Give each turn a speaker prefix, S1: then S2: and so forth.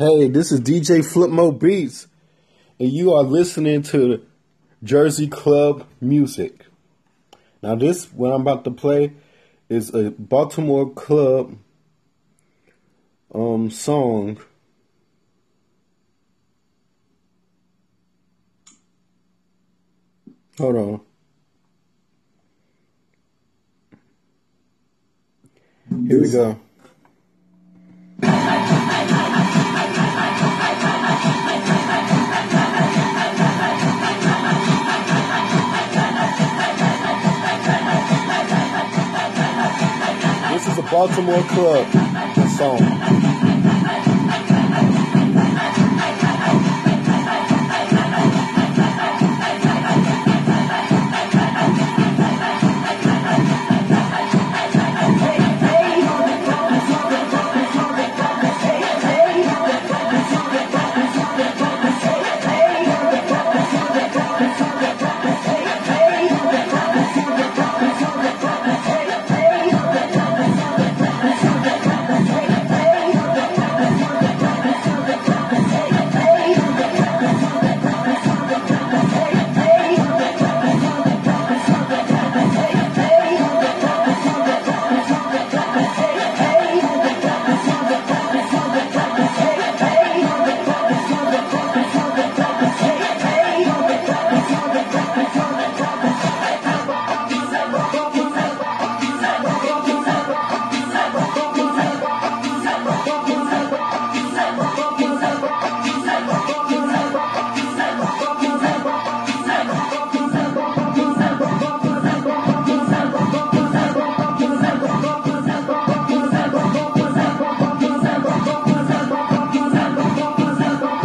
S1: Hey, this is DJ Flipmo Beats, and you are listening to Jersey Club music. Now, this what I'm about to play is a Baltimore club um song. Hold on. Here we go. Baltimore Club song.